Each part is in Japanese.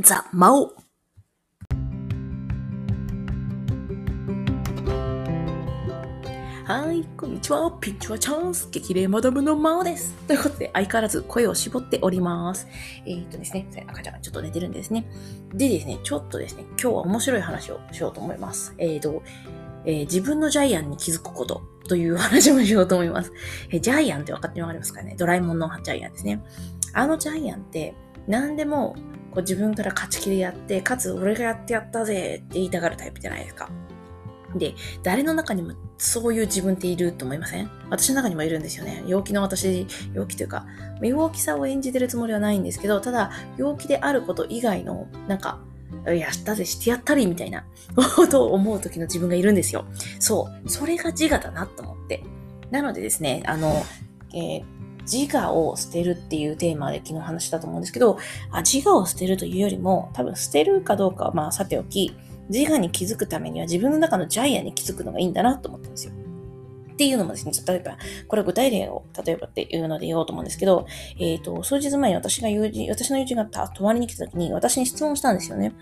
ザ・マオはい、こんにちは。ピッチはチャンス。激励マダムのマオです。ということで、相変わらず声を絞っております。えー、っとですね、赤ちゃんがちょっと寝てるんですね。でですね、ちょっとですね、今日は面白い話をしようと思います。えー、っと、えー自分のジャイアンに気づくことという話をしようと思います。えージャイアンって分かってわかりますかね？ドラえもんのジャイアンですね。あのジャイアンって、何でもこう自分から勝ち気でやって、かつ俺がやってやったぜって言いたがるタイプじゃないですか。で、誰の中にもそういう自分っていると思いません？私の中にもいるんですよね。陽気の私、陽気というか、陽気さを演じてるつもりはないんですけど、ただ、陽気であること以外の、なんか、やったぜ、してやったり、みたいなことを思う時の自分がいるんですよ。そう。それが自我だなと思って。なのでですね、あの、えー自我を捨てるっていうテーマで昨日話したと思うんですけど、あ自我を捨てるというよりも、多分捨てるかどうかはまあさておき、自我に気づくためには自分の中のジャイアンに気づくのがいいんだなと思ったんですよ。っていうのもですね、例えば、これ具体例を、例えばっていうので言おうと思うんですけど、えっ、と、数日前に私が友人、私の友人がた泊まりに来た時に私に質問したんですよね。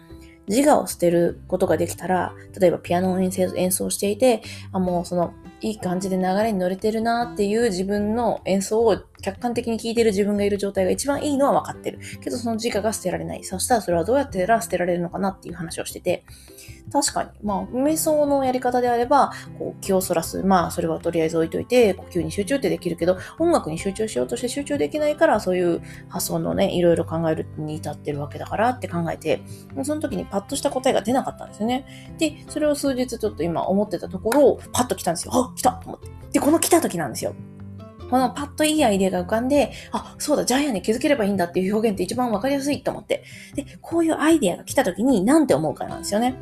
自我を捨てることができたら、例えばピアノを演奏演奏していて、あ、もうその、いい感じで流れに乗れてるなっていう自分の演奏を客観的に聴いてる自分がいる状態が一番いいのは分かってる。けどその自我が捨てられない。そしたらそれはどうやってら捨てられるのかなっていう話をしてて、確かに、まあ、瞑想のやり方であれば、こう気をそらす。まあ、それはとりあえず置いといて、呼吸に集中ってできるけど、音楽に集中しようとして集中できないから、そういう発想のね、いろいろ考えるに至ってるわけだからって考えて、その時にパッとした答えが出なかったんですよね。で、それを数日ちょっと今思ってたところ、パッと来たんですよ。あ、来たと思って。で、この来た時なんですよ。このパッといいアイデアが浮かんで、あ、そうだ、ジャイアンに気づければいいんだっていう表現って一番わかりやすいと思って。で、こういうアイデアが来た時に何て思うかなんですよね。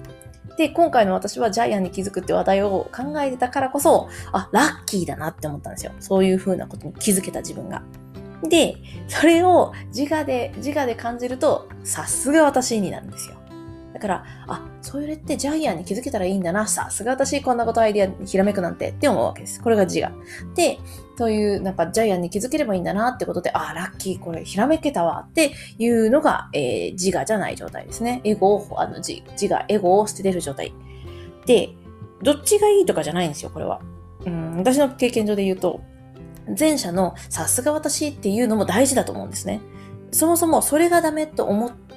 で、今回の私はジャイアンに気づくって話題を考えてたからこそ、あ、ラッキーだなって思ったんですよ。そういう風なことに気づけた自分が。で、それを自我で、自我で感じると、さすが私になるんですよ。だから、あ、それってジャイアンに気づけたらいいんだな。さすが私こんなことアイディアにひらめくなんてって思うわけです。これが自我。で、そういうなんかジャイアンに気づければいいんだなってことで、あ、ラッキー、これひらめけたわっていうのが、えー自我じゃない状態ですね。エゴを、あの自自我、エゴを捨ててる状態。で、どっちがいいとかじゃないんですよ、これは。うん、私の経験上で言うと、前者のさすが私っていうのも大事だと思うんですね。そもそもそれがダメと思って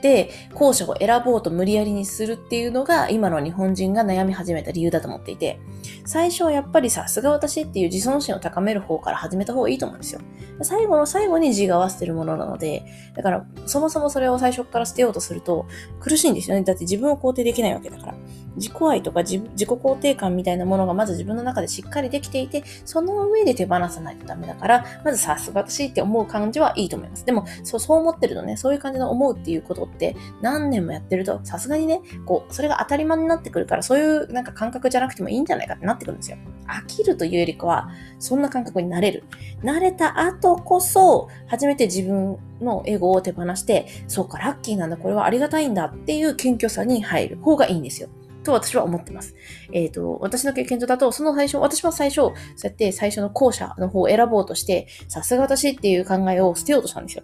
後者を選ぼうと無理やりにするっていうのが今の日本人が悩み始めた理由だと思っていて、最初はやっぱりさすが私っていう自尊心を高める方から始めた方がいいと思うんですよ。最後の最後に字が合わせてるものなので、だからそもそもそれを最初から捨てようとすると苦しいんですよね。だって自分を肯定できないわけだから。自己愛とか自自己肯定感みたいなものがまず自分の中でしっかりできていて、その上で手放さないとダメだから、まずさすが私って思う感じはいいと思います。でも、そう、そう思ってるとね、そういう感じの思うっていうことって何年もやってると、さすがにね、こう、それが当たり前になってくるから、そういうなんか感覚じゃなくてもいいんじゃないかってなってくるんですよ。飽きるというよりかは、そんな感覚になれる。慣れた後こそ、初めて自分のエゴを手放して、そうか、ラッキーなんだ、これはありがたいんだっていう謙虚さに入る方がいいんですよ。と私は思ってます。えっ、と、私の経験上だと、その最初、私は最初、そうやって最初の後者の方を選ぼうとして、さすが私っていう考えを捨てようとしたんですよ。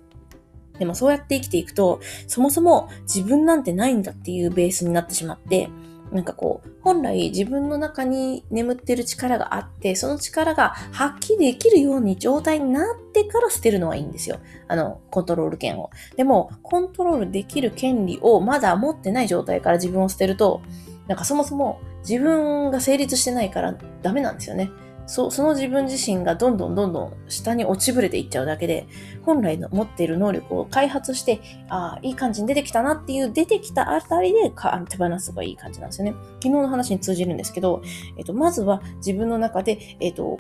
でもそうやって生きていくと、そもそも自分なんてないんだっていうベースになってしまって、なんかこう、本来自分の中に眠ってる力があって、その力が発揮できるように状態になってから捨てるのはいいんですよ。あの、コントロール権を。でも、コントロールできる権利をまだ持ってない状態から自分を捨てると、なんかそもそも自分が成立してないからダメなんですよね。そその自分自身がどんどんどんどん下に落ちぶれていっちゃうだけで、本来の持っている能力を開発して、ああ、いい感じに出てきたなっていう出てきたあたりでか手放すのがいい感じなんですよね。昨日の話に通じるんですけど、えっと、まずは自分の中で、えっと、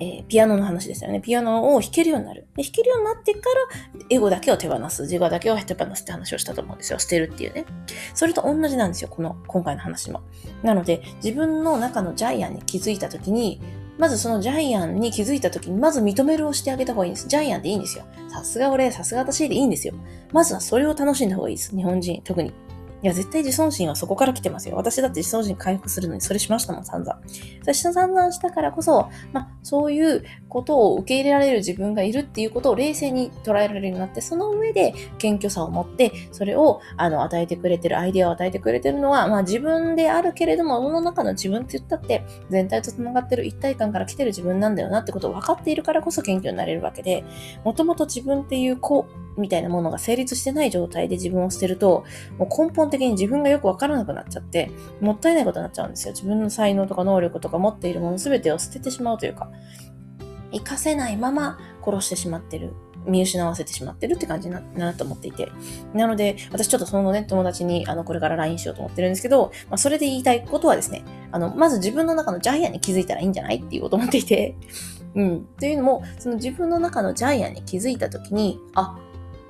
えーピアノの話ですよね。ピアノを弾けるようになる。で弾けるようになってから、エゴだけを手放す。自我だけを手放すって話をしたと思うんですよ。捨てるっていうね。それと同じなんですよ。この、今回の話も。なので、自分の中のジャイアンに気づいたときに、まずそのジャイアンに気づいたときに、まず認めるをしてあげた方がいいんです。ジャイアンでいいんですよ。さすが俺、さすが私でいいんですよ。まずはそれを楽しんだ方がいいです。日本人、特に。いや、絶対自尊心はそこから来てますよ。私だって自尊心回復するのにそれしましたもん、散々。私散々したからこそ、まあ、そういうことを受け入れられる自分がいるっていうことを冷静に捉えられるようになって、その上で謙虚さを持って、それを、あの、与えてくれてる、アイデアを与えてくれてるのは、まあ、自分であるけれども、その中の自分って言ったって、全体と繋がってる一体感から来てる自分なんだよなってことを分かっているからこそ謙虚になれるわけで、もともと自分っていう子みたいなものが成立してない状態で自分を捨てると、もう根本的に自分がよくわからなくなっちゃって、もったいないことになっちゃうんですよ。自分の才能とか能力とか持っているもの全てを捨ててしまうというか、活かせないまま殺してしまってる。見失わせてしまってるって感じななと思っていて。なので、私ちょっとそのね、友達に、あの、これから LINE しようと思ってるんですけど、まあ、それで言いたいことはですね、あの、まず自分の中のジャイアンに気づいたらいいんじゃないっていうこと思っていて、うん。というのも、その自分の中のジャイアンに気づいたときに、あ、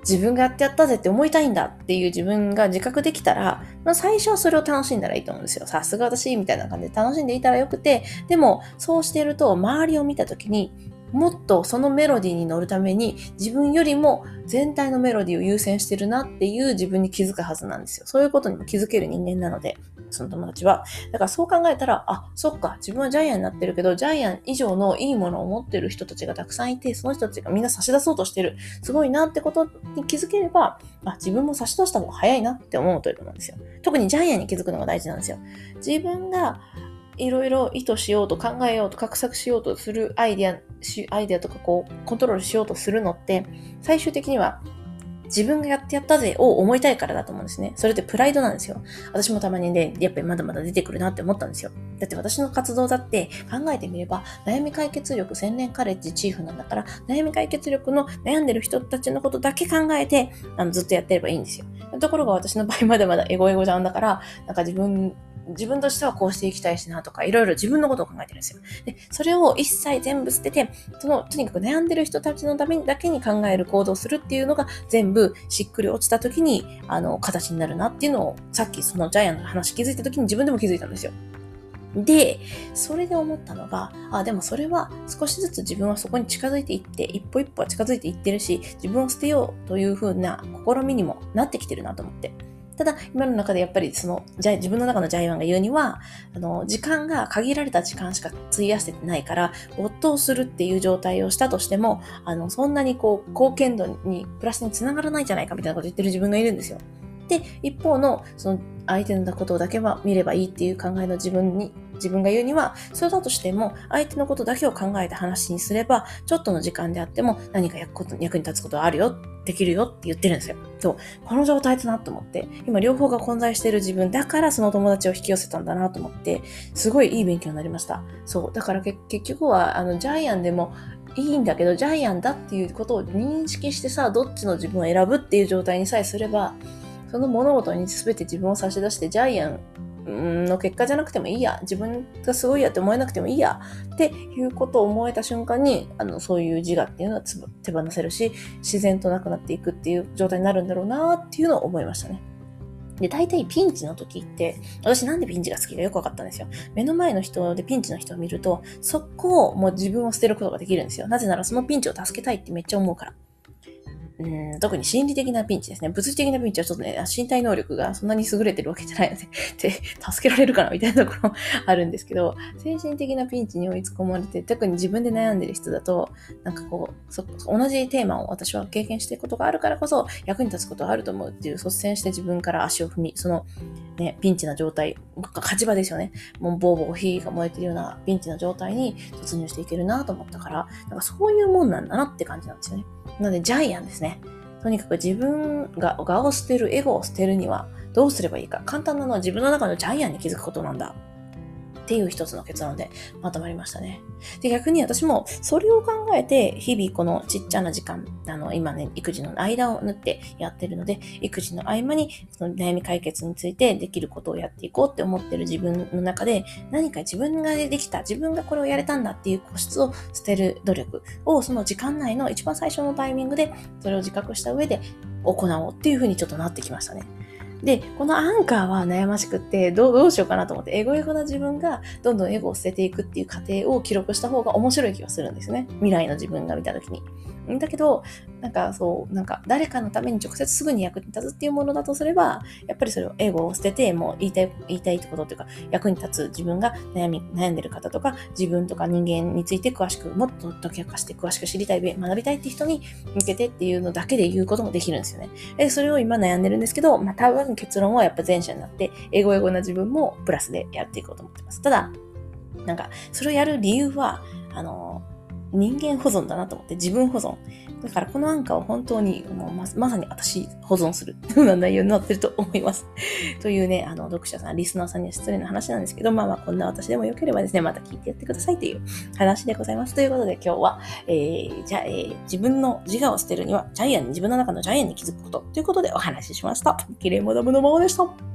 自分がやってやったぜって思いたいんだっていう自分が自覚できたら、まあ、最初はそれを楽しんだらいいと思うんですよ。さすが私みたいな感じで楽しんでいたらよくて、でもそうしてると周りを見た時に、もっとそのメロディーに乗るために自分よりも全体のメロディーを優先してるなっていう自分に気づくはずなんですよ。そういうことにも気づける人間なので、その友達は。だからそう考えたら、あ、そっか、自分はジャイアンになってるけど、ジャイアン以上のいいものを持ってる人たちがたくさんいて、その人たちがみんな差し出そうとしてる。すごいなってことに気づければ、あ、自分も差し出した方が早いなって思うということなんですよ。特にジャイアンに気づくのが大事なんですよ。自分がいろいろ意図しようと考えようと画策しようとするアイデア、アイデアとかこうコントロールしようとするのって、最終的には自分がやってやったぜを思いたいからだと思うんですね。それってプライドなんですよ。私もたまにね、やっぱりまだまだ出てくるなって思ったんですよ。だって私の活動だって考えてみれば、悩み解決力千年カレッジチーフなんだから、悩み解決力の悩んでる人たちのことだけ考えて、あのずっとやってればいいんですよ。ところが私の場合まだまだエゴエゴちゃんだから、なんか自分自分としてはこうしていきたいしなとか、いろいろ自分のことを考えてるんですよ。で、それを一切全部捨てて、その、とにかく悩んでる人たちのためにだけに考える行動するっていうのが全部しっくり落ちた時に、あの、形になるなっていうのを、さっきそのジャイアンの話気づいた時に自分でも気づいたんですよ。で、それで思ったのが、あ、でもそれは少しずつ自分はそこに近づいていって、一歩一歩は近づいていってるし、自分を捨てようという風な試みにもなってきてるなと思って。ただ、今の中でやっぱりその、じゃ自分の中のジャイアンが言うには、あの、時間が限られた時間しか費やせてないから、没頭するっていう状態をしたとしても、あの、そんなにこう、貢献度に、プラスにつながらないじゃないかみたいなこと言ってる自分がいるんですよ。で、一方の、その、相手のことだけは見ればいいっていう考えの自分に、自分が言うには、それだとしても、相手のことだけを考えた話にすれば、ちょっとの時間であっても何か役に立つことはあるよできるよって言ってるんですよ。そう。この状態だなと思って、今両方が混在している自分だからその友達を引き寄せたんだなと思って、すごいいい勉強になりました。そう。だから結局は、あの、ジャイアンでもいいんだけど、ジャイアンだっていうことを認識してさ、どっちの自分を選ぶっていう状態にさえすれば、その物事に全て自分を差し出して、ジャイアンの結果じゃなくてもいいや、自分がすごいやって思えなくてもいいや、っていうことを思えた瞬間に、あの、そういう自我っていうのは手放せるし、自然となくなっていくっていう状態になるんだろうなっていうのを思いましたね。で、大体ピンチの時って、私なんでピンチが好きかよくわかったんですよ。目の前の人でピンチの人を見ると、そこをもう自分を捨てることができるんですよ。なぜならそのピンチを助けたいってめっちゃ思うから。うん、特に心理的なピンチですね。物理的なピンチはちょっとね、身体能力がそんなに優れてるわけじゃないので、助けられるかなみたいなところ あるんですけど、精神的なピンチに追い込まれて、特に自分で悩んでる人だと、なんかこう、そ同じテーマを私は経験していくことがあるからこそ、役に立つことがあると思うっていう率先して自分から足を踏み、その、ね、ピンチな状態、勝ち場ですよね。もうボーボー火が燃えてるようなピンチな状態に突入していけるなと思ったから、なんかそういうもんなんだなって感じなんですよね。なので、ジャイアンですね。とにかく自分が、我を捨てる、エゴを捨てるにはどうすればいいか。簡単なのは自分の中のジャイアンに気づくことなんだ。っていう一つの結論でまとまりましたね。で、逆に私もそれを考えて、日々このちっちゃな時間、あの、今ね、育児の間を縫ってやってるので、育児の合間にその悩み解決についてできることをやっていこうって思ってる自分の中で、何か自分ができた、自分がこれをやれたんだっていう個室を捨てる努力を、その時間内の一番最初のタイミングで、それを自覚した上で行おうっていうふうにちょっとなってきましたね。で、このアンカーは悩ましくってどう、どうしようかなと思って、エゴエゴな自分がどんどんエゴを捨てていくっていう過程を記録した方が面白い気がするんですね。未来の自分が見た時に。だけど、なんかそう、なんか誰かのために直接すぐに役に立つっていうものだとすれば、やっぱりそれをエゴを捨てて、もう言いたい、言いたいってことっていうか、役に立つ自分が悩み、悩んでる方とか、自分とか人間について詳しく、もっと解き明かして詳しく知りたい、学びたいって人に向けてっていうのだけで言うこともできるんですよね。で、それを今悩んでるんですけど、まあ多分結論はやっぱ前者になって、英語英語な自分もプラスでやっていこうと思ってます。ただ、なんか、それをやる理由は、あの、人間保存だなと思って、自分保存。だからこのアンカーは本当にもうままさに私保存するような内容になってると思います。というね、あの、読者さん、リスナーさんには失礼な話なんですけど、まあまあこんな私でもよければですね、また聞いてやってくださいという話でございます。ということで今日は、えー、じゃあ、えー、自分の自我を捨てるには、ジャイアンに、自分の中のジャイアンに気づくことということでお話ししました。綺麗モダムのままでした。